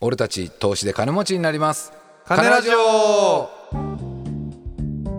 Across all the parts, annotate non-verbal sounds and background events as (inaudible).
俺たち投資で金持ちになります。金ラジオ。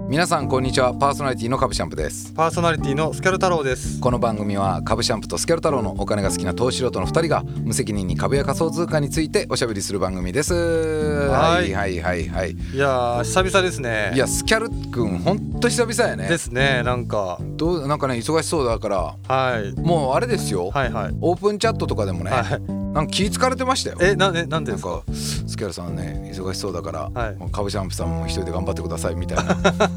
皆さんこんにちは。パーソナリティの株シャンプです。パーソナリティのスキャル太郎です。この番組は株シャンプとスキャル太郎のお金が好きな投資素人の2人が無責任に株や仮想通貨についておしゃべりする番組です。はい。はいはいはいい。やー久々ですね。いやスキャルくんほんと久々やね。ですねなんか。どうなんかね忙しそうだから。はい。もうあれですよ、はいはい。オープンチャットとかでもね、はい。なんか気ぃかれてましたよ。えなんでなんでですか？かスキャルさんね忙しそうだから、はい。株シャンプさんも一人で頑張ってくださいみたいな (laughs)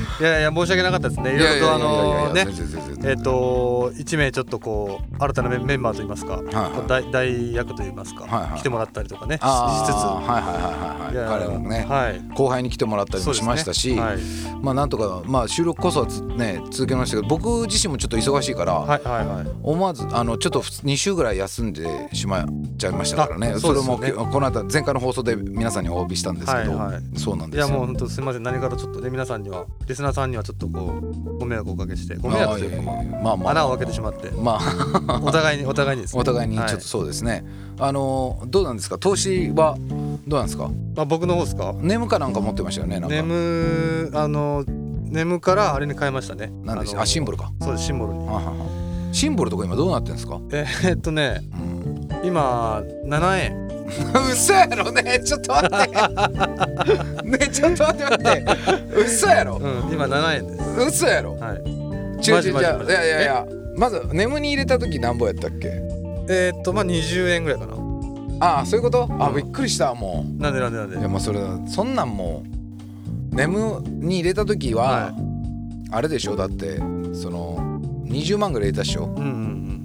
いやいや申し訳なかったですね。いろいろとあのね。えっ、と1名ちょっとこう新たなメメンバーといいますか、はいはい大大役といいますか、はいはい。来てもらったりとかねししつつ。はいはいはいはい彼もね、はい。後輩に来てもらったりもしましたし、はい。まあなんとかまあ収録こそね続けましたけど僕自身もちょっと忙しいから、はいはいはい。思わずあのちょっと2週ぐらい休んでしまっちゃいましたからね。あそれもこの後前回の放送で皆さんにお詫びしたんですけど、はいはい。そうなんですよ。いやもう本当すみません。何からちょっとね皆さんにはリスナーさんにはちょっとこうご迷惑をおかけしてご迷惑というかまあまあまああ穴を開けてしまってまあ。お互いにお互いにですね。お互いにちょっとそうですね、あのどうなんですか？投資はどうなんですか？まあ僕の方ですか？ネムかなんか持ってましたよねなんか。ネムあのネムからあれに変えましたね。なんでしのあシンボルか。そうですシンボルに。ははは。シンボルとか今どうなってんですか、えーっとねうん、今7円 (laughs) 嘘やろねちょっと待って。(laughs) ねちょっと待って待って。嘘やろ。うん今7円です。嘘やろ。はい。違う違う違う。いやいやいやまずネムに入れた時何ぼやったっけ？えーっとまあ20円ぐらいかな。ああそういうこと？あうん。びっくりしたもなんでなんでなんで？ういやまあそれそんなんもうネムに入れた時は、はあれでしょ？だってその20万ぐらい入れたでしょ？うんうん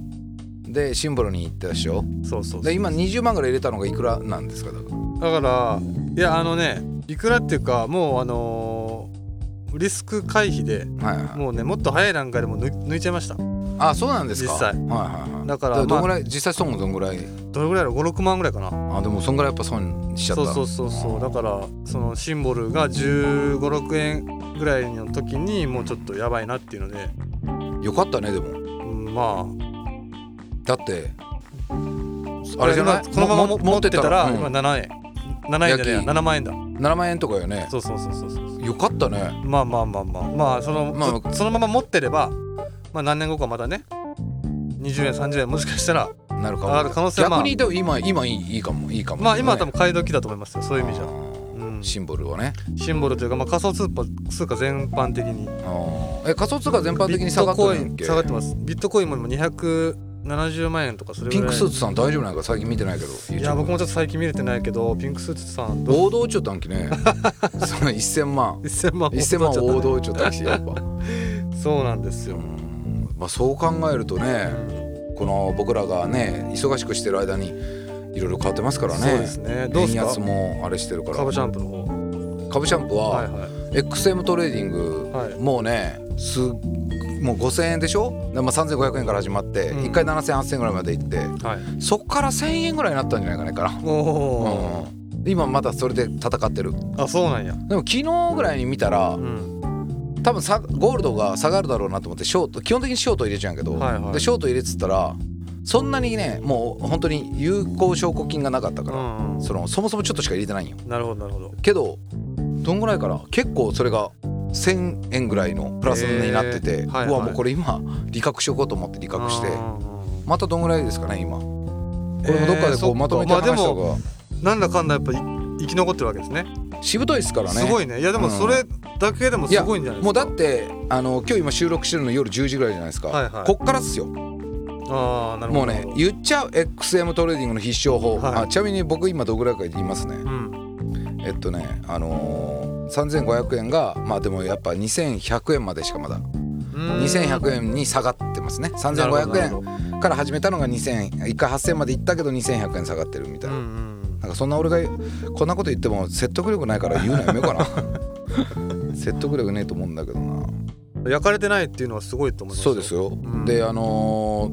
でシンボルに行ったでしょ？うんそうそうそう。で今20万ぐらい入れたのがいくらなんですか？だから。だからいやあのねいくらっていうかもうあのーリスク回避ではいはい。もうねもっと早い段階でもう抜抜いちゃいました。あそうなんですか？実際。はいはいはい。だからまあどんぐらい、実際損はどんぐらい？どれぐらいやろ？56万ぐらいかな。あでもそんぐらいやっぱ損しちゃった。そうそうそうそう。だからそのシンボルが1 5 6円ぐらいの時にもうちょっとやばいなっていうので、よかったねでも。うん、まだってああれじゃない？今このままも持ってたらうん。今7円。7円じゃねえや焼き7万円だ。7万円とかよね。そうそうそうそうそう。よかったね。まあまあまあまあ。まあその、まあそそのまま持ってればまあ何年後かまたね20円30円もしかしたらなるかも可能性はまあ。逆にでも今今いいいいかもいいかも、まあ今は多ね分買い時だと思いますよそういう意味じゃ。うん。シンボルはね。シンボルというか、まあ、仮想通貨通貨全般的に。え仮想通貨全般的に下がって下がってます。ビットコインも今270万円とかそれぐらい。ピンクスーツさん大丈夫なんか最近見てないけどいや僕もちょっと最近見れてないけどピンクスーツさんど王道ちょったんきね。(laughs) その1000万。1000万。1000万王道ちょったんきやっぱ。(laughs) そうなんですうよ、ん。まあそう考えるとねこの僕らがね忙しくしてる間にいろいろ変わってますからね。そうですね。どうすか？安もあれしてるから。株シャンプーの方。株シャンプーははいはい。XM トレーディング、はい。もうねすもう5000円でしょ？で、まあ、3500円から始まって、うん。1回7000、8000円ぐらいまで行ってはい。そっから1000円ぐらいになったんじゃないかなかうん、今まだそれで戦ってる。ー、あそうなんや。でも昨日ぐらいに見たらうん。多分さゴールドが下がるだろうなと思ってショート基本的にショート入れちゃうんやけど、はいはい。でショート入れてたらそんなにねもう本当に有効証拠金がなかったから、うんうん。そのそもそもちょっとしか入れてないんよ。なるほどなるほど。けどどんぐらいかな？結構それが1000円ぐらいのプラスになってて、へーはいうはいわもうこれ今利確しようと思って利確して。うんうんうんまたどんぐらいですかね今。これもどっかでこうまとめて話した方が。なんだかんだやっぱい生き残ってるわけですね。しぶといですからね。すごいね。いやでもうん。それだけでもすごいんじゃないですか。もうだってあの今日今収録してるの夜10時ぐらいじゃないですか、はいはい。こっからっすよ。ああなるほど。もうね言っちゃう XM トレーディングの必勝法、はい。あちなみに僕今どぐらいか言いますね。うん。えっとねあのー、3500円がまあでもやっぱ2100円までしかまだ。うん。2100円に下がってますね。3500円円から始めたのが2000 1回8000までいったけど2100円下がってるみたいな、うんうんなんかそんな俺がこんなこと言っても説得力ないから言うのやめようかな。(laughs) 説得力ねえと思うんだけどな。焼かれてないっていうのはすごいと思いますそうですよ、ん。であの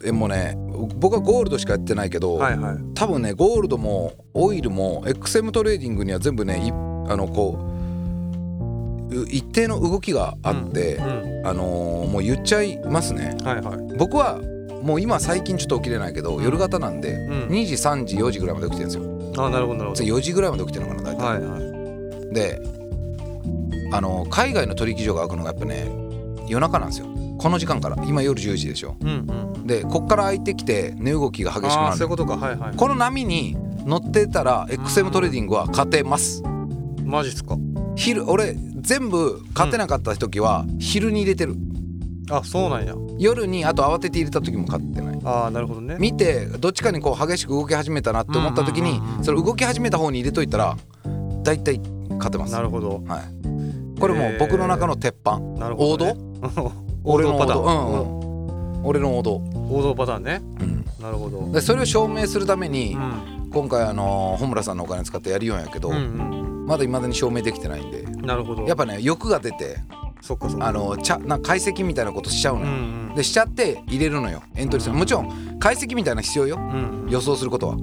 ー、えもうね僕はゴールドしかやってないけど、はいはい多分ねゴールドもオイルも XM トレーディングには全部ねいあのこうう一定の動きがあって、うんあのーもう言っちゃいますね。はいはい。僕はもう今最近ちょっと起きれないけど、うん。夜型なんで、うん。2時3時4時ぐらいまで起きてるんですよ。あなるほどなるほど。4時ぐらいまで起きてるのかな大体、はいはい。であの海外の取引所が開くのがやっぱね夜中なんですよ。この時間から。今夜10時でしょ。うんうん。でこっから開いてきて値動きが激しくなる。そういうことか。はいはいこの波に乗ってたら XM トレーディングは勝てますマジっすか？昼俺全部勝てなかった時は昼に入れてる。あそうなんや。夜にあと慌てて入れた時も勝ってない。ああなるほどね。見てどっちかにこう激しく動き始めたなって思った時にそれ動き始めた方に入れといたら大体勝てます。なるほど。はい。これもう僕の中の鉄板。なるほど、ね、王 (laughs) 俺の道パターン、うんうん。俺の王道、王道パターンね。うん、なるほど。でそれを証明するためにうん。今回あの穂村さんのお金使ってやるようんやけど、うんうんまだ未だに証明できてないんで。うんなるほど。やっぱね欲が出てそっかそっか。あのちゃな解析みたいなことしちゃうのよ、うんうん。でしちゃって入れるのよ。エントリーする。もちろん解析みたいなの必要よ。うんうん。予想することは。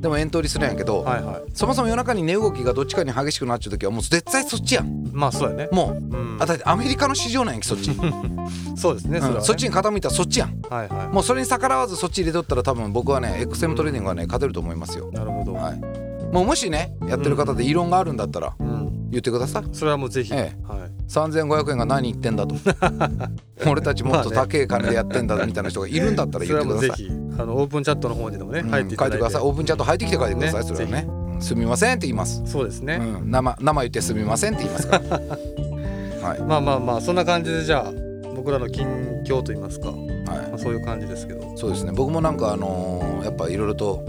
でもエントリーするんやけど、はいはい。そもそも夜中に値動きがどっちかに激しくなっちゃう時はもう絶対そっちやん。まあそうやね。もううん。あだってアメリカの市場なんやんけそっち、(laughs) そうですねそれは、ねうん。そっちに傾いたらそっちやん。はいはもうそれに逆らわずそっち入れとったら多分僕はね XM トレーディングはね勝てると思いますよ。いなるほど、はいもうもしねやってる方で異論があるんだったらうん、言ってください。それはもうぜひ、えはい。3500円が何言ってんだと。(laughs) 俺たちもっと高い金でやってんだみたいな人がいるんだったら言ってください。(laughs) ぜひ。あのオープンチャットの方にでもね、うん入っていただいて。書いてください。オープンチャット入ってきて書いてください。ねそれはね。うん。すみませんって言います。そうですね、うん。生生言ってすみませんって言いますから。(laughs) はい。まあまあまあそんな感じでじゃあ僕らの近況といいますか、はい。まあ、そういう感じですけど。そうですね。僕もなんかあのーやっぱいろいろと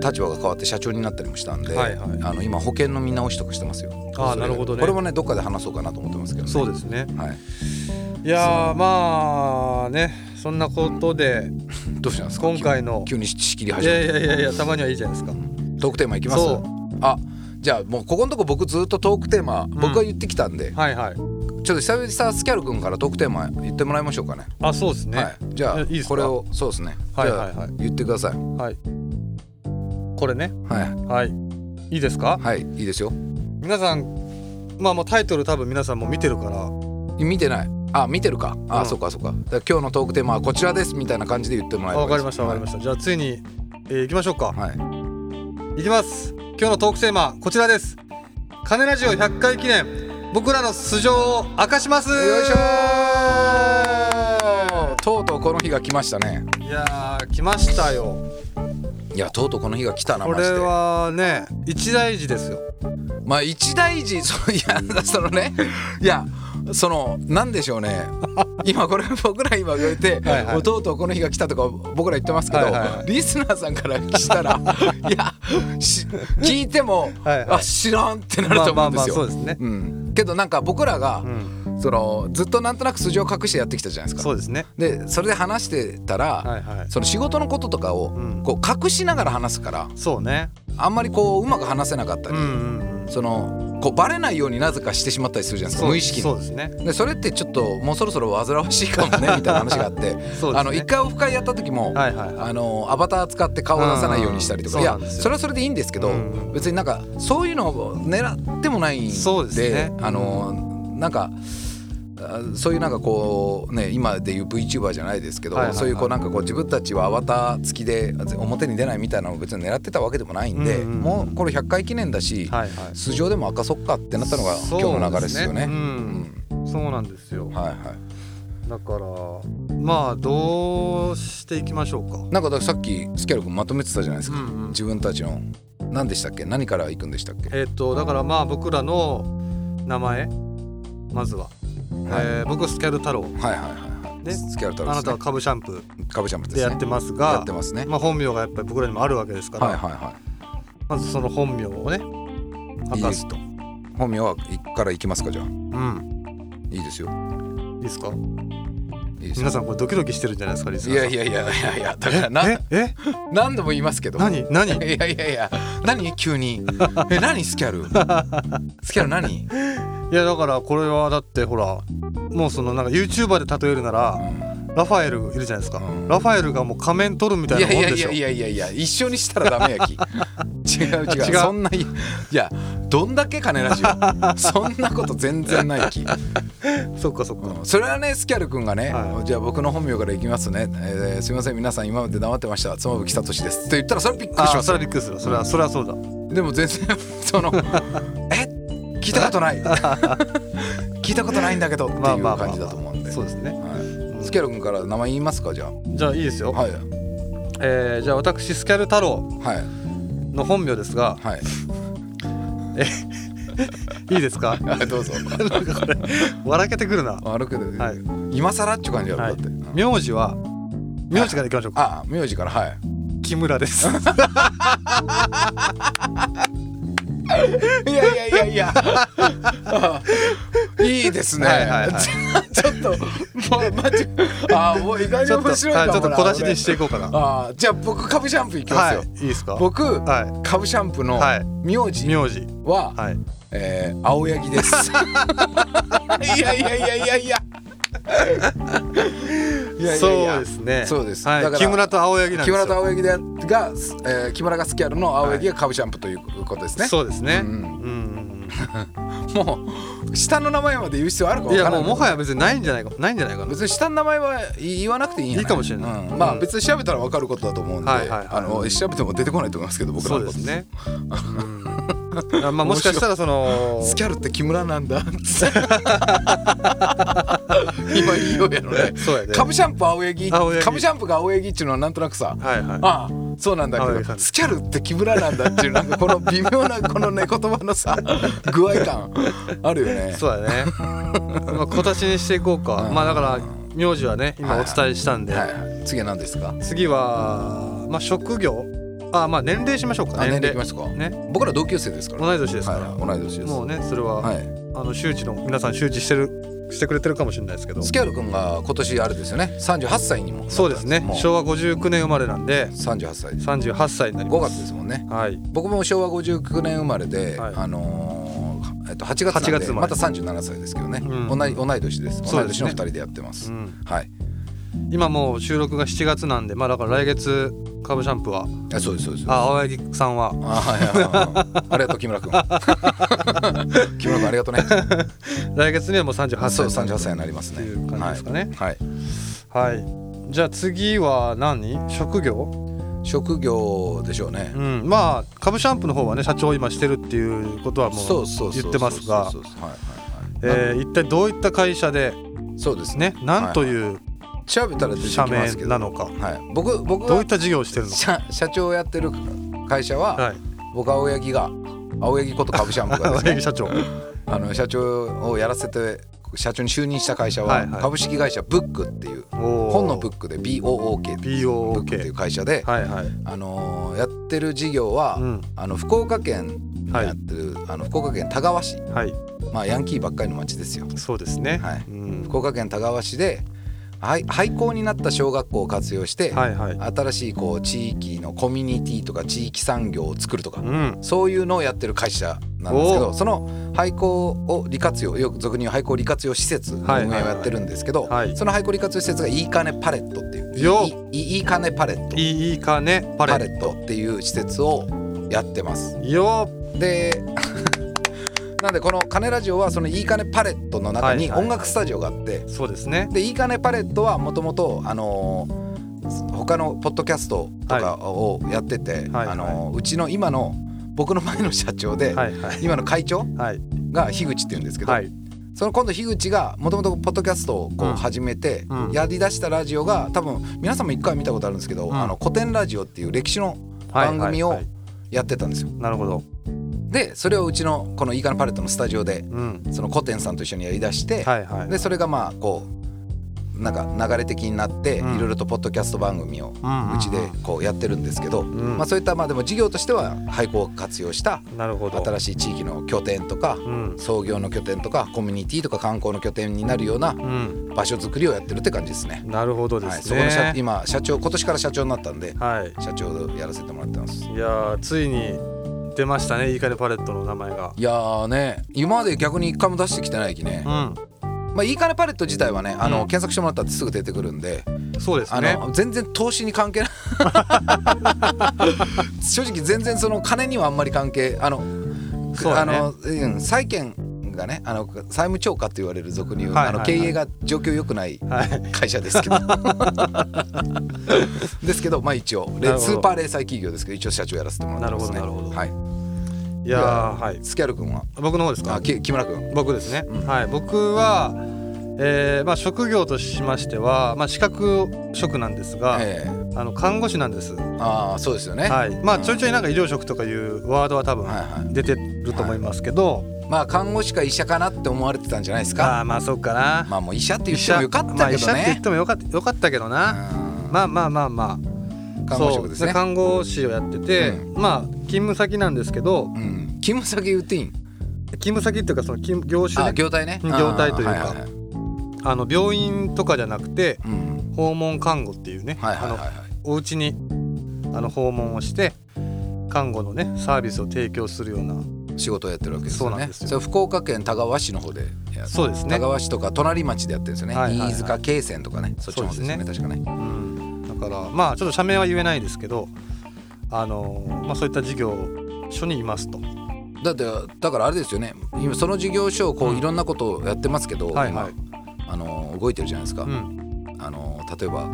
立場が変わって社長になったりもしたんで、はいはい。あの今保険の見直しとかしてますよ。あなるほどね。これもねどっかで話そうかなと思ってますけどね。そうですね。はい。いやーまあねそんなことで (laughs) どうしたんですか？今回の急に仕切り始めて。いやいやいやたまにはいいじゃないですか。トークテーマいきます？あじゃあもうここのとこ僕ずっとトークテーマ僕が言ってきたんで、はいはい。ちょっと久々スキャル君からトークテーマ言ってもらいましょうかね。あそうですね。はい、じゃあえいいですか？これをそうですね。はいはいはい。言ってください。はいこれね。はい。はい。いいですか？はいいいですよ。皆さんまあもうタイトル多分皆さんも見てるから。見てない。あ見てるか。あ、うん。そっかそっか。だから今日のトークテーマはこちらですみたいな感じで言ってもらえばあわかりましたわかりました。じゃあついに、えー、行きましょうか。はい、はい、いきます。今日のトークテーマこちらです。金ラジオ100回記念。僕らの素性を明かします。よいしょー。とうとうこの日が来ましたね。いやー来ましたよいやとうとうこの日が来たなこれはね一大事ですよ。まあ一大事 (laughs) そのいやそのねいやそのなんでしょうね。(laughs) 今これ僕ら今言ってはいはい。とうとうこの日が来たとか僕ら言ってますけど、はいはいはい。リスナーさんからしたら (laughs) いやし聞いても、はいはい。あ知らんってなると思うんですよ。そうですね。うん、けどなんか僕らがう、んそのずっとなんとなく素性を隠してやってきたじゃないですか。そうですね。でそれで話してたら、はいはい。その仕事のこととかをうんこう隠しながら話すからそうね。あんまりこううまく話せなかったり、うんうんそのこうバレないようになぜかしてしまったりするじゃないですか無意識に。そうですね。でそれってちょっともうそろそろ煩わしいかもね (laughs) みたいな話があって、ね。あの一回オフ会やった時も、はいはいはい。あのアバター使って顔を出さないようにしたりとか、いやうんそうなんですよ。それはそれでいいんですけど、うん別になんかそういうのを狙ってもないんでそうですね。あのなんかあそういうなんかこうね今でいう VTuber じゃないですけど、はいはいはい。そういうこうなんかこう自分たちはアバター付きで表に出ないみたいなのを別に狙ってたわけでもないんで、うんうんうん。もうこれ100回記念だし、はいはい。素性でも明かそっかってなったのが今日の流れですよね。ですねうん。そうなんですよ。はいはい。だからまあどうしていきましょうか。なんかだからさっきスキャル君まとめてたじゃないですか、うんうん。自分たちの何でしたっけ？何から行くんでしたっけ、えっとだからまあ僕らの名前まずは、はいえー僕スキャル太郎。はいはいはいはい。でスキャル太郎あなたは株シャンプ。カブチャンプですね。ーでやってますやがってますね、まあ、本名がやっぱり僕らにもあるわけですから、はいはいはまずその本名をね明かすと。い本名は一から行きますかじゃあ。うん。いいですよ。いいですか？皆さんこれドキドキしてるんじゃないですかリスいナーさん。やいやいやいやいやだからなえ？え？何度も言いますけど。何？何？(laughs) いやいやいや何？急に。(laughs) え何スキャル？スキャル何、いやだからこれはだってほらもうそのなんか YouTuber で例えるなら、ラファエルいるじゃないですか、うんラファエルがもう仮面取るみたいなもんでしょ。いやいやいやいや一緒にしたらダメやき。(laughs) 違う違う。違う。そんないいやどんだけ金ラジオ。(laughs) そんなこと全然ないき、(laughs) そっかそっか、うん。それはねスキャル君がね、はい。じゃあ僕の本名からいきますね、えーすみません皆さん今まで黙ってました。妻夫木聡です。って言ったらそれびっくりしあますよ。それはびっくりする。それはそれはそうだ。でも全然そのえ聞いたことない。(laughs) 聞いたことないんだけどっていう感じだと思うんで。そうですね。はい。スキャル君から名前言いますかじゃじゃあいいですよ、あはい。えーじゃあ私スキャル太郎。はい。の本名ですが。はい。(laughs) いいですか？(laughs) はいどうぞ。なんかこれ笑けてくるな。歩くで、はい。今更っちゅう感じやろ、はい。だって。名字は名字からいきましょうか。あ名字から。はい。木村です。いやいやいや。(laughs) いいですね、はいはいはい、(laughs) ちょっともうマジあもう意外に面白いかもちょっと小出しにしていこうかな。あじゃあ僕カブシャンプーいきますよ、はい、いいですか？僕、はい、カブシャンプーの名字名字。は、はい、えー、青柳です。(laughs) いやいやいやいやいや。いやいやいや。そうですね。そうです。はい、だから木村と青柳なんですよ。木村と青柳でが、えー、木村がスキャルの青柳がカブシャンプーということですね。はい、そうですね。うん、うん。(laughs) もう下の名前まで言う必要あるか分かやもうもはや別にないんじゃないかないんじゃないかな。別に下の名前は言わなくていいんやいいかもしれない。うん。まあうん別に調べたら分かることだと思うんで、はいはいはい。あの調べても出てこないと思いますけど僕らのこと。そうですね。(laughs) うん。あまあもしかしたらそのスキャルって木村なんだ (laughs) 今言いようやろね。そうやね。カブシャンプ青柳。青柳。カブシャンプが青柳っていうのはなんとなくさ。はいはい。ああそうなんだけどスキャルって木村なんだっていうなんかこの (laughs) 微妙なこのね言葉のさ具合感あるよね。そうやね。(laughs) まあ小出しにしていこうか。うん。まあだから名字はね今お伝えしたんで。はいはい。次は何ですか？次はまあ職業。あまあ年齢しましょうか。あ年齢。いきますか。ね。僕ら同級生ですから。同い年ですから。はい。同い年です。もうねそれははい。あの周知の皆さん周知してるしてくれてるかもしれないですけど。スキャル君が今年あれですよね。38歳にも。そうですね。昭和59年生まれなんで。38歳。38歳になります。5月ですもんね。はい。僕も昭和59年生まれで、はい。あのーえっと、8月なん8月生まれ。でまた37歳ですけどね、うん。同い同い年です。同い年の2人でやってます。うん。はい今もう収録が7月なんでまあだから来月カブシャンプは。あそうですそうです。あ青柳さんは。あはいはいはい。ありがとう木村君。(laughs) 木村君ありがとうね。来月にはもう38そう歳38歳になりますね。っていう感じですかね。はい、はい。じゃあ次は何？職業？職業でしょうね。うん。まあカブシャンプの方はね社長を今してるっていうことはもそう言ってますが。一体どういった会社で？そうですね。ね何という調べたら出てきますけど。なのか。はい。僕僕はどういった事業をしてるの？か社社長をやってる会社は、はい。僕青柳が青柳こと株シャンプが青ですね。(laughs) 柳社長。あの社長をやらせて社長に就任した会社は、株式会社ブックっていう本本のブックで BOOK っていう会社で、あのーやってる事業は、うん。あの福岡県にやってる、あの福岡県田川市。はい。まあヤンキーばっかりの町ですよ。そうですね。はい。うん。福岡県田川市ではい廃校になった小学校を活用して、はいはい。新しいこう地域のコミュニティとか地域産業を作るとか、うん。そういうのをやってる会社なんですけおどその廃校を利活用よく俗に言う廃校利活用施設の運営をやってるんですけど、はい。その廃校利活用施設がいいかねパレットっていうよいいいいかねパレット。いいかねパレパレットっていう施設をやってます。よでなんでこの「カネラジオ」はそのいいかねパレットの中にはいはい。音楽スタジオがあって、そうですね。でいいかねパレットはもともとあのー他のポッドキャストとかをやってて、はいあのーうちの今の僕の前の社長で、はいはい。今の会長はい。が樋口っていうんですけど、はい。その今度樋口がもともとポッドキャストをこううん。始めて、うん。やりだしたラジオが多分皆さんも一回見たことあるんですけど、うん。あの古典ラジオっていう歴史のはい番組をはい。はいやってたんですよ。なるほどでそれをうちのこのいいかねパレットのスタジオでうん。その古典さんと一緒にやりだして、はいはいでそれがまあこうなんか流れ的になっていうん。ろいろとポッドキャスト番組をうちでこうやってるんですけど、ん。まあ、そういったまあでも事業としては廃校を活用した新しい地域の拠点とかうん。創業の拠点とかコミュニティとか観光の拠点になるようなうん。場所づくりをやってるって感じですね。なるほどではい、すそこの今社長今年から社長になったんではい。社長をやらせてもらってます。いやーついに出ましたねいいかねパレットの名前が。いやーね今まで逆に一回も出してきてないきね。うん。まあいいかねパレット自体はねあの、うん。検索してもらったってすぐ出てくるんであそうですね。の全然投資に関係ない (laughs) 正直全然その金にはあんまり関係あのね。あの、うん、債券がね。あの債務超過って言われる俗に言う、はいはいはい。あの経営が状況良くないはい。会社ですけど。(laughs) ですけどまあ一応スーパー零細企業ですけど一応社長やらせてもらってますね。なるほどなるほど。はい。いやーはい。スキャル君は？僕の方ですか？あき木村君。僕ですね、うん。はい。僕は、えーまあ、職業としましては、まあ、資格職なんですが、ええ。あの看護師なんです、ああそうですよね、はい。まあ、ちょいちょいなんか医療職とかいうワードは多分はいはい。出てると思いますけど、まあ看護師か医者かなって思われてたんじゃないですか？ああまあそうかな、まあもう医者って言医ってもよかったまあ、けど医者って言っねてもよかったよかったけどな、うん。まあまあまあまあ。看護職ですね。看護師をやってて、うまあ勤務先なんですけどうん。勤務先言っていいん勤務先っていうかその勤業種あね業態ね。うん業態というか。はいはいはい。あの病院とかじゃなくてうん。訪問看護っていうね、はいはいはいはい。あのお家にあの訪問をして看護のねサービスを提供するような仕事をやってるわけですよね。そうなんですよ。それ福岡県田川市の方でそうですね。田川市とか隣町でやってるんですよね、はいはいはい。飯塚京線とかね。そっちの方ですよね。そう確かね。うん、だからまあちょっと社名は言えないですけどあのまあそういった事業所にいますと。だってだからあれですよね。今その事業所をこううん。いろんなことをやってますけど、はいはい。今あの動いてるじゃないですか、うん。あの例えば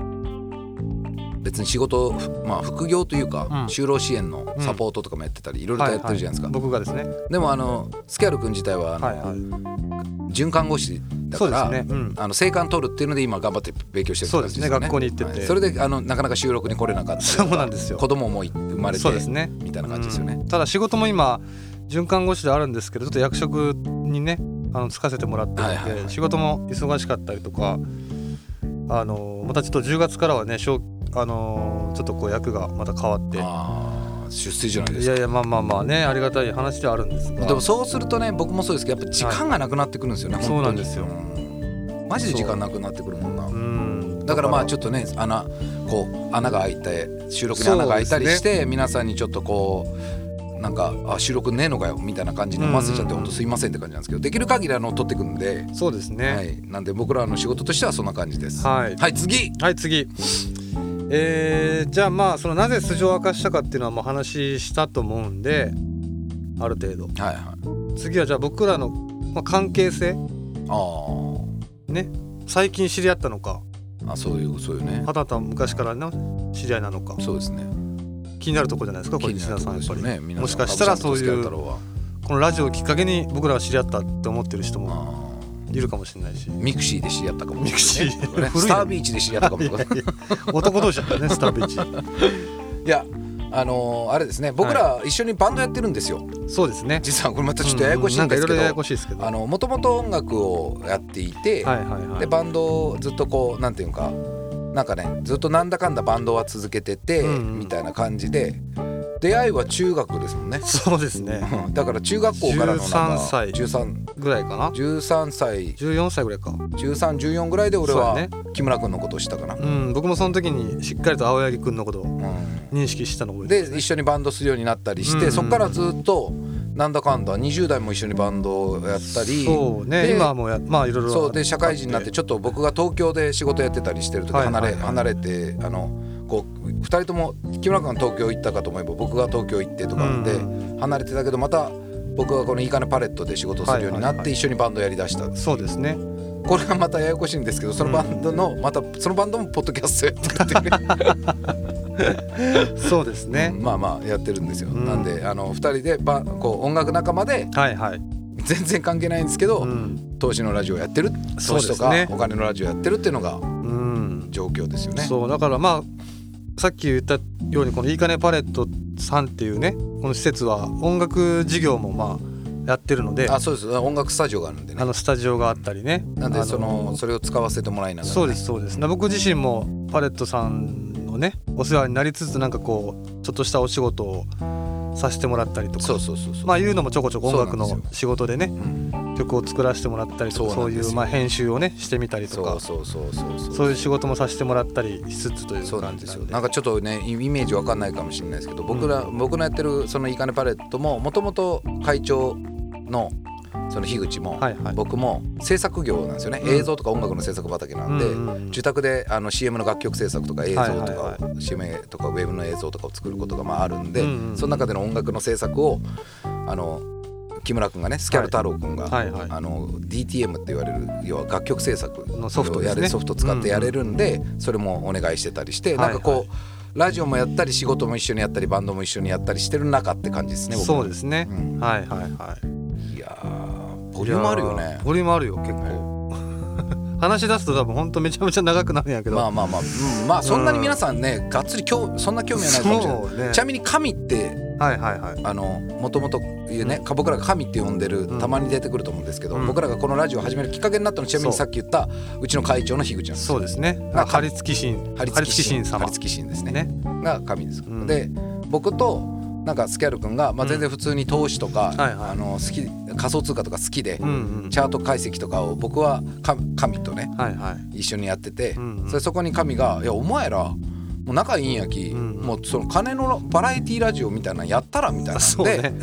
別に仕事、まあ、副業というか、うん。就労支援のサポートとかもやってたり、いろいろとやってるじゃないですか、僕がですね。でもあのスキャル君自体はあの、はいはい。准看護師だそから、ね、うん、あの生還取るっていうので今頑張って勉強してるそうですね。学校に行ってて。はい。それであのなかなか収録に来れなかったりそうなんですよ。子供も生まれてそうですね。みたいな感じですよね、うん。ただ仕事も今准看護師であるんですけどちょっと役職にねあのつかせてもらってるので、はいはいはい。仕事も忙しかったりとかあのまたちょっと10月からはねしょうあのちょっとこう役がまた変わって。出世じゃないですか。いやいやまあまあまあねありがたい話ではあるんですが。でもそうするとね僕もそうですけどやっぱ時間がなくなってくるんですよね、はい。そうなんですよ。うん。マジで時間なくなってくるもんな。う。ん。だからまあちょょっとね穴こう穴が開いて収録に穴が開いたりして、皆さんにちょっとこうなんかあ収録ねえのかよみたいな感じに思わせちゃってうんうんうん本当すいませんって感じなんですけどできる限りあの撮っていくんで、そうですはねい、なんで僕らの仕事としてはそんな感じです。はい。はい次。はい次えー、じゃあまあそのなぜ素性を明かしたかっていうのはもう話したと思うんである程度。はいはい。次はじゃあ僕らの、まあ、関係性。あね。最近知り合ったのか。ーあそういうそういうね。はたまた昔からの知り合いなのか。そうですね。気になるところじゃないですかこれ気にな石田さんやっぱり、ねもしかしたらそういうこのラジオをきっかけに僕らが知り合ったって思ってる人もあいるかもしれないし。ーミクシーで知り合ったかもミクシー。スタービーチで知り合ったかもいやい。や男同士だったねスタービーチ。(laughs) いやあのーあれですね。僕ら一緒にバンドやってるんですよ、そうですね。実はこれまたちょっとややこしいんですけど。あのもともと音楽をやっていて、はいはいはい。でバンドをずっとこうなんていうかなんかねずっとなんだかんだバンドは続けてて、うんうん。みたいな感じで出会いは中学ですもんね。そうですね。うん。だから中学校からのなんか13歳。13ぐらいかな。13歳。14歳ぐらいか。1314ぐらいで俺は木村君のことを知ったかな、うん。僕もその時にしっかりと青柳くんのことをうん。認識したのを覚えてで一緒にバンドするようになったりして、うん。うんそこからずっとなんだかんだ20代も一緒にバンドをやったり。そうね。で今はもうやまあいろいろ。そう。で社会人になってちょっと僕が東京で仕事やってたりしてる時はい離れ、はいはい。離れてあの2人とも木村君が東京行ったかと思えば僕が東京行ってとかでうん。離れてたけどまた僕がこのいいかねパレットで仕事をするようになって一緒にバンドやりだした。そうですね。これがまたややこしいんですけどそのバンドのまたそのバンドもポッドキャストやってるっていうね。(laughs) そうですね。うんまあまあやってるんですよ、うん。なんであの2人でバこう音楽仲間ではいはい。全然関係ないんですけど、うん。投資のラジオやってる投資とかね。お金のラジオやってるっていうのがうん。状況ですよね。そうだからまあさっき言ったようにこのいいかねパレットさんっていうねこの施設は音楽事業もまあやってるのであそうです。音楽スタジオがあるんでね。あのスタジオがあったりね。あのなんでそのそれを使わせてもらいながら、ね、そうですそうです。僕自身もパレットさんのねお世話になりつつなんかこうちょっとしたお仕事をさせてもらったりとか。そうそうそうそう。まあいうのもちょこちょこ音楽の仕事でね。うん曲を作らせてもらったりとかそういうまあ編集をねしてみたりとか。そういう仕事もさせてもらったりしつつというそうなんですよ。なんかちょっとねイメージわかんないかもしれないですけど僕ら、僕のやってるそのいいかねパレットももともと会長のその樋口も、僕も制作業なんですよね、うん。映像とか音楽の制作畑なんで、うんうんうん。自宅であの CM の楽曲制作とか映像とか CM とかウェブの映像とかを作ることがまああるんで、うんうんうん。その中での音楽の制作をあの木村君がねスキャル太郎君が、はい。はいあの DTM って言われる要は楽曲制作のソフトですね。をやれソフト使ってやれるんで、それもお願いしてたりして、はいなんかこうラジオもやったり仕事も一緒にやったりバンドも一緒にやったりしてる中って感じですね僕そうですね、うん。はいはいはい。いやーボリュームあるよね。ボリュームあるよ結構。(laughs) 話し出すと多分ほんとめちゃめちゃ長くなるんやけど、まあまあまあ、うん、まあそんなに皆さんねがっつり興そんな興味はないかもしれない。ね。ちなみに神ってはいはいはい。あのもともというね、僕らが神って呼んでるうん。たまに出てくると思うんですけど、うん。僕らがこのラジオを始めるきっかけになったのはちなみにさっき言ったうちの会長の樋口なんですそうですね。まあ張り付き神。張り付き神様。張り付き神ですね。ね。が神です、うん。で僕となんかスキャル君が、まあ、全然普通に投資とか、はいはい。あの好き仮想通貨とか好きで、うんうん。チャート解析とかを僕は神神とねはいはい。一緒にやってて、うんうん。それそこに神が「いやお前らもう仲いいんやき、うんうん。もうその金のバラエティラジオみたいなのやったら」みたいなんで、ね。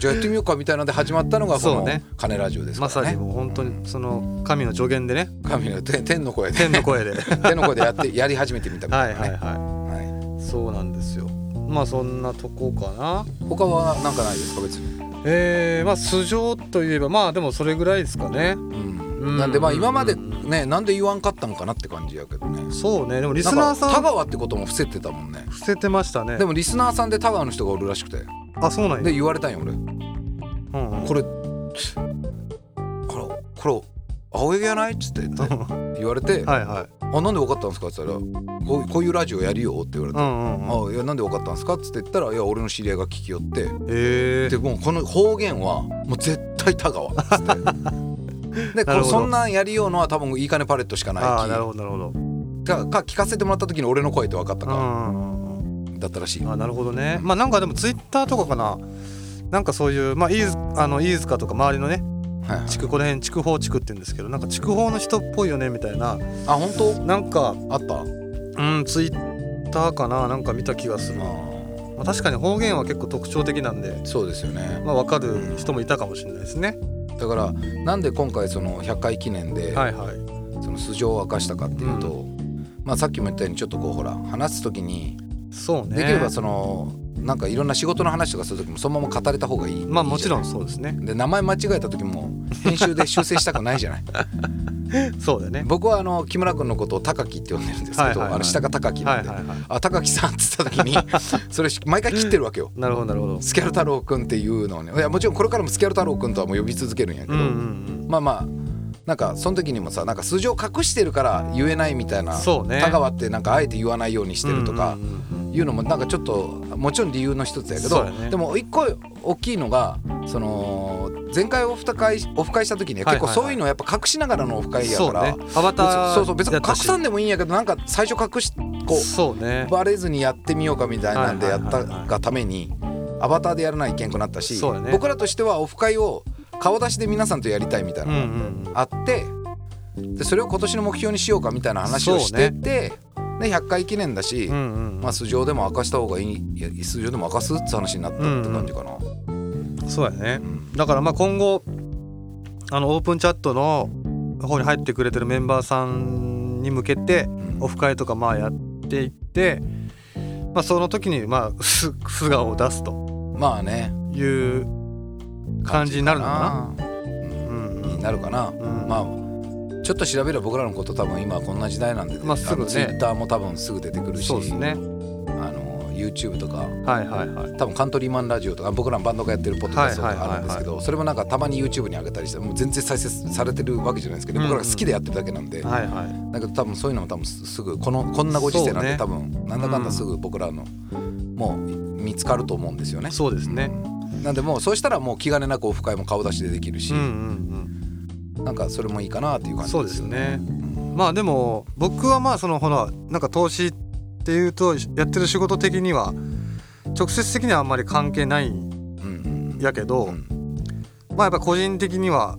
じゃあやってみようかみたいなので始まったのがこの金ラジオですかまさらね。にもう本当にその神の助言でね。神の天天の声で。(laughs) 天の声で。天の声でやってやり始めてみたみたはいいなね。はい。ははいい。そうなんですよ。まあそんなとこかな。他はなんかないですか別に。えー、まあ素性といえばまあでもそれぐらいですかね。うん。うん。なんでまあ今までねなんで言わんかったんかなって感じやけどね。そうねでもリリスナーさん田川ってことも伏せてたもんね。伏せてましたねでもリスナーさんで田川の人がおるらしくてあそうなんやで言われたんよ俺。うんうんこれこれこれ青柳やないっつって (laughs) 言われて「はいはいあなんで分かったんですか?」って言ったらこう「こういうラジオやるよ」って言われて「うんうんうんあいやなんで分かったんですか?」っつって言ったら「いや俺の知り合いが聞き寄ってえでもうこの方言はもう絶対田川」っつって。(laughs) でそんなんやりようのは多分いいかねパレットしかなるないほどなるほど。きかか聞かせてもらった時に俺の声って分かったか。うんうんうん。だったらしい。あなるほどね。まあなんかでもツイッターとかかな。なんかそういうまあ飯塚あの飯塚とか周りのねはいはい。地区この辺筑豊地区って言うんですけどなんか筑豊の人っぽいよねみたいな。あ本当？なんかあった？うんツイッターかななんか見た気がする、あまあ、確かに方言は結構特徴的なんで。ーそうですよね。まあ分かる人もいたかもしれないですね、だからなんで今回その100回記念ではいはい。その素性を明かしたかっていうと、まあさっきも言ったようにちょっとこうほら話す時にそうね。できればそのなんかいろんな仕事の話とかする時もそのまま語れた方がいいまあもちろんそうですねで名前間違えた時も編集で修正したくないじゃない (laughs) そうだよね。僕はあの木村君のことを高木って呼んでるんですけど、あの下が高木なんで、あ高木さんっつった時に (laughs) それ毎回切ってるわけよ。なるほどなるほど。スキャル太郎君っていうのをね。いやもちろんこれからもスキャル太郎君とはもう呼び続けるんやけど、まあまあなんかその時にもさなんか素性を隠してるから言えないみたいなね。田川ってなんかあえて言わないようにしてるとかいうのもなんかちょっともちろん理由の一つやけど、ね。でも一個大きいのがその前回オフ会オフ会した時にははいはいはい。結構そういうのをやっぱ隠しながらのオフ会やから、ねアバターそうそう別に隠さんでもいいんやけどなんか最初隠しこそうね。うバレずにやってみようかみたいなんでやったはいはいはいはいがためにアバターでやらないけんくなったし、僕らとしてはオフ会を顔出しで皆さんとやりたいみたいうんうなのん。があって、でそれを今年の目標にしようかみたいな話をしてて、で100回記念だし、うんうんうん。まあ素性でも明かした方がいいいや素性でも明かすって話になったって感じかな。そうやね。うん。だからまあ今後あのオープンチャットの方に入ってくれてるメンバーさんに向けてうん。オフ会とかまあやっていって、まあ、その時にまあす素顔を出すとまあね。いう感じになるのかな。な。うんうんなるかな。まあちょっと調べれば僕らのこと多分今こんな時代なんで、まあすぐねツイッターも多分すぐ出てくるし、そうですね。あの YouTube とかはいはいはい。多分カントリーマンラジオとか僕らのバンドがやってるポッドキャストとかあるんですけどそれもなんかたまに YouTube に上げたりしてもう全然再生されてるわけじゃないですけど、僕らが好きでやってるだけなんで、はいはい。だけど多分そういうのも多分すぐこのこんなご時世なんで、多分なんだかんだすぐ僕らの、もう見つかると思うんですよね。そうですね。うんなんでもうそうしたらもう気兼ねなくオフ会も顔出しでできるし、うんうんなんかそれもいいかなっていううん。感じそうですね。うん。まあでも僕はまあそのほらなんか投資っていうとやってる仕事的には直接的にはあんまり関係ないんうんうん。やけど、うん。まあやっぱ個人的には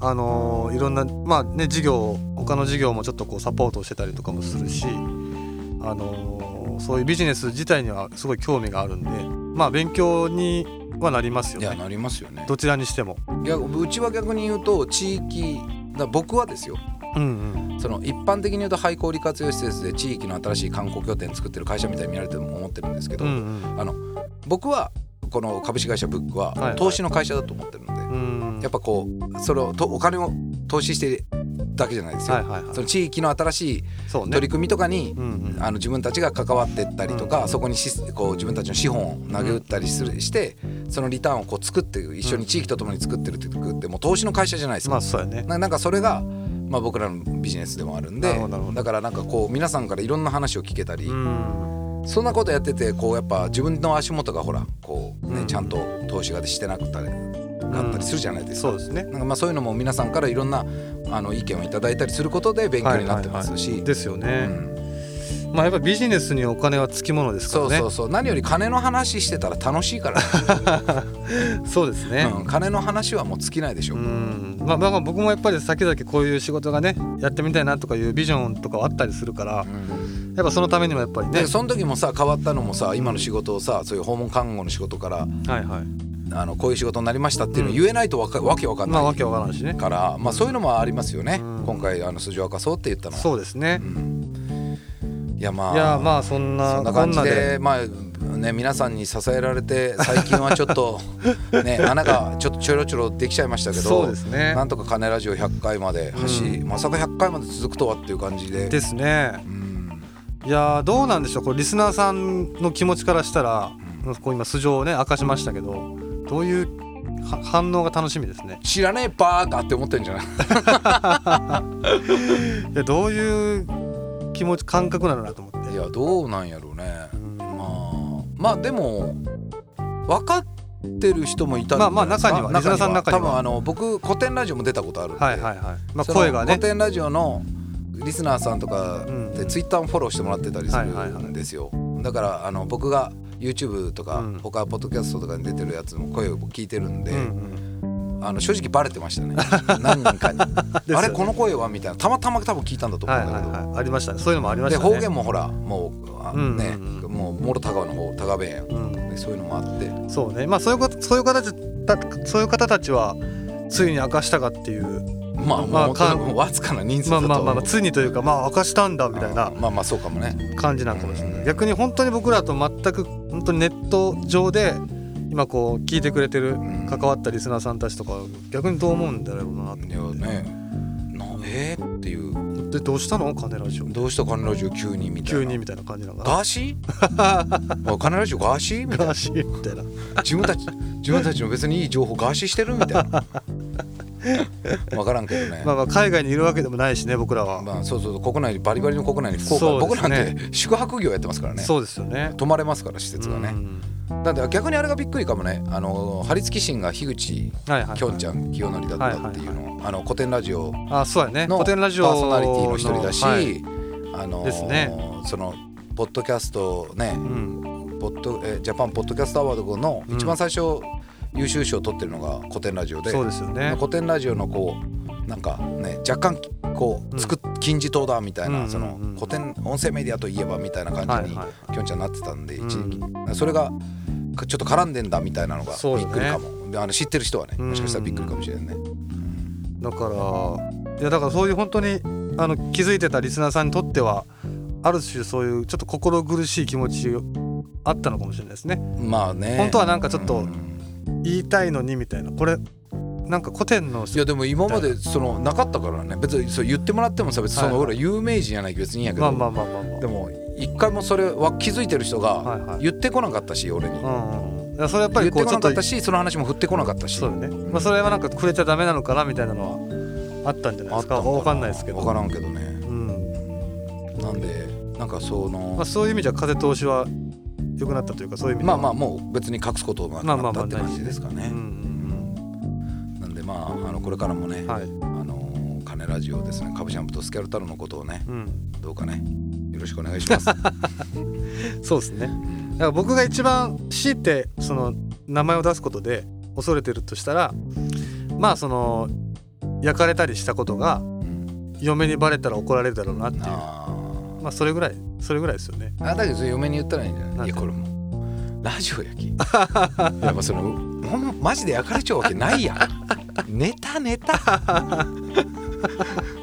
あのーいろんなまあね事業他の事業もちょっとこうサポートしてたりとかもするし、あのーそういうビジネス自体にはすごい興味があるんでまあ勉強にはなりますよいやねなりますよね。どちらにしても。いやうちは逆に言うと地域だ僕はですよ。うんその一般的に言うと廃校利活用施設で地域の新しい観光拠点作ってる会社みたいに見られてると思ってるんですけど、うんうん。あの僕はこの株式会社ブックははいはい。投資の会社だと思ってるので、うんやっぱこうそれをとお金を投資してるだけじゃないですよ、はいはいはい。その地域の新しい取り組みとかに、うんうん。あの自分たちが関わってったりとか、うんそこにしこう自分たちの資本を投げ打ったりする、してそのリターンをこう作って一緒に地域とともに作ってるって言ってもう投資の会社じゃないですか、まあそうやね。ななんかそれが、まあ、僕らのビジネスでもあるんでだからなんかこう皆さんからいろんな話を聞けたり、うん。そんなことやっててこうやっぱ自分の足元がほらこう、ねうん。ちゃんと投資がしてなくたりなったりするじゃないですか。そうですね。なんかまあそういうのも皆さんからいろんなあの意見をいただいたりすることで勉強になってますし、はいはいはい。ですようね、んまあやっぱビジネスにお金はつきものですからね。そうそうそう。何より金の話してたら楽しいから、(laughs) そうですね、うん、金の話はもう尽きないでしょ、う。ん。まあ、まあ僕もやっぱり先々こういう仕事がねやってみたいなとかいうビジョンとかはあったりするからうん。やっぱそのためにもやっぱりね。でその時もさ変わったのもさ今の仕事をさそういう訪問看護の仕事からはいはい。あのこういう仕事になりましたっていうのを言えないとわかわけわかんない。まあわけわからんしね。から、まあ、そういうのもありますよね、うん。今回あの数字を明かそうって言ったのは。そうですね。うんいやまあ。いやまあそんなそんな感じでまあね皆さんに支えられて最近はちょっと (laughs) ね穴がちょっとちょろちょろできちゃいましたけどそうですね。なんとか金ラジオ100回まで走り、うまさか100回まで続くとはっていう感じで。ですね。うん。いやーどうなんでしょうこれリスナーさんの気持ちからしたらこう今素性をね明かしましたけどどういうは反応が楽しみですね？知らねえバーカって思ってんじゃない？(laughs) いやどういう気持ち感覚なのなと思って。いやどうなんやろうね。うん。まあまあでも分かってる人もいたまあまあ中にはリスナーさんの中には。多分あの僕古典ラジオも出たことあるんで、はいはいはい。まあ声がね。古典ラジオのリスナーさんとかうん。でツイッターもフォローしてもらってたりするんですよ。だからあの僕が YouTube とかうん。他ポッドキャストとかに出てるやつの声を聞いてるんで、うんうんあの正直バレてましたね。何人かに。(laughs) あれこの声はみたいな。たまたま多分聞いたんだと思はいうんだけど、はいはいありました。ねそういうのもありましでたね。方言もほらもうね、うんうんもう諸田川の方田川弁やん。うん。でそういうのもあって。そうね。まあそういうことそういう方たちたそういう方たちはついに明かしたかっていう。まあもうまあかわずかな人数まあだとまあまあまあついにというかまあ明かしたんだみたいな。うんまあまあそうかもね。感じなんかもしれなうん。い逆に本当に僕らと全く本当にネット上で今こう聞いてくれてるん。関わったリスナーさんたちとか逆にどう思うんだろうなって。いやねなえ？ー、っていう。でどうしたの？金ラジオ。どうした？金ラジオ急にみたいな。急にみたいな感じなの？かガーシー？(laughs) 金ラジオガーシー？みたいな。なガーシーみたいな。自分たち自分たちの別にいい情報ガーシーしてるみたいな。分からんけどね。(laughs) まあまあ海外にいるわけでもないしね僕らは。まあそうそう国内にバリバリの国内に福岡、ね。僕なんて宿泊業やってますからね。そうですよね。泊まれますから施設がね。うんだって逆にあれがびっくりかもね。あの張り付き神が樋口きょんちゃん清則だったっていうの、あの古典ラジオあそうやね。の古典ラジオパーソナリティの一人だし、はい。あのね。そのポッドキャストねうん。ポッドえジャパンポッドキャストアワードの一番最初優秀賞を取ってるのが古典ラジオで、そうですよね。古典ラジオのこうなんかね若干こううん。作っ金字塔だみたいな、うんうんうん。その古典音声メディアといえばみたいな感じにきょんちゃんなってたんで一時期、うそれがちょっと絡んでんだみたいなのがびっくりかも、であの知ってる人はねもしかしたらびっくりかもしれないね、だからいやだからそういう本当にあの気づいてたリスナーさんにとってはある種そういうちょっと心苦しい気持ちあったのかもしれないですね。まあね。本当はなんかちょっとうん。言いたいのにみたいな。これなんか古典のいやでも今までそのなかったからね。別にそう言ってもらってもさ別にそのはい俺有名人やないけど別にいいんやけど、まあまあまあまあまあ。でも一回もそれは気づいてる人が言ってこなかったし俺に、それやっぱ言ってこなかりこうちょったしその話も振ってこなかったし。そうよね、まあ、それはなんか触れちゃダメなのかなみたいなのはあったんじゃないですかあったのわかんないですけど。分からんけどね。うん。なんでなんかその、まあ、そういう意味じゃ風通しは良くなったというかそういう意味まあまあもう別に隠すことがなかったって感じですかね、うんうんなんでまああのこれからもね、うんはい。あの金ラジオですね。カブシャンプとスキャル太郎のことをねうん。どうかね。よろしくお願いします、(laughs) そうですね。うんだから僕が一番強いてその名前を出すことで恐れてるとしたらまあその焼かれたりしたことがうん。嫁にバレたら怒られるだろうなっていう。あまあそれぐらいそれぐらいですよね。ーあだけど嫁に言ったらいいんじゃない？いやこれもうラジオやき。(laughs) やっぱそのマジで焼かれちゃうわけないやん。(laughs) ネタネタ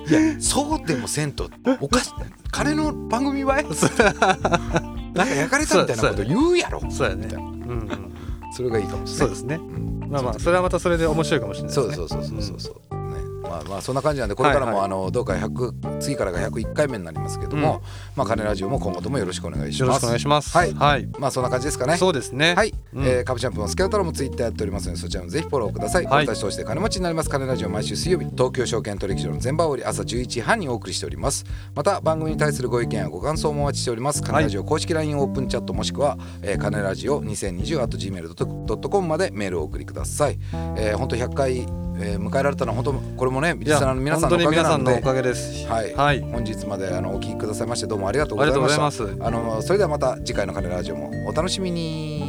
いやそうでもせんとおかし金の番組ばい (laughs) なんか焼かれたみたいなこと言うやろ。そうやね。うんうん。それがいいかもしれない。そうですね。うんまあまあそれはまたそれで面白いかもしれないですね。そうそうそうそうそうまあまあそんな感じなんでこれからも、あのどうか100次からが101回目になりますけども、まあ金ラジオも今後ともよろしくお願いします。よろしくお願いします。はい。はい。まあそんな感じですかね。そうですね。はい、うん。えーカブチャンプのスケルトロもツイッターやっておりますのでそちらもぜひフォローください、はい。私として金持ちになります金ラジオ毎週水曜日東京証券取引所の全場折り朝11時半にお送りしております。また番組に対するご意見やご感想もお待ちしております。金ラジオ公式 LINE オープンチャットもしくは、えー、金ラジオ 2020.gmail.com までメールをお送りください、えー、本当100回、えー迎えられたのは本当これもねリスナーの皆さんのおかげなので。本当に皆さんのおかげです。はい、はい。本日まであのお聞きくださいましてどうもありがとうございました。ざいます。あのそれではまた次回の金ラジオもお楽しみに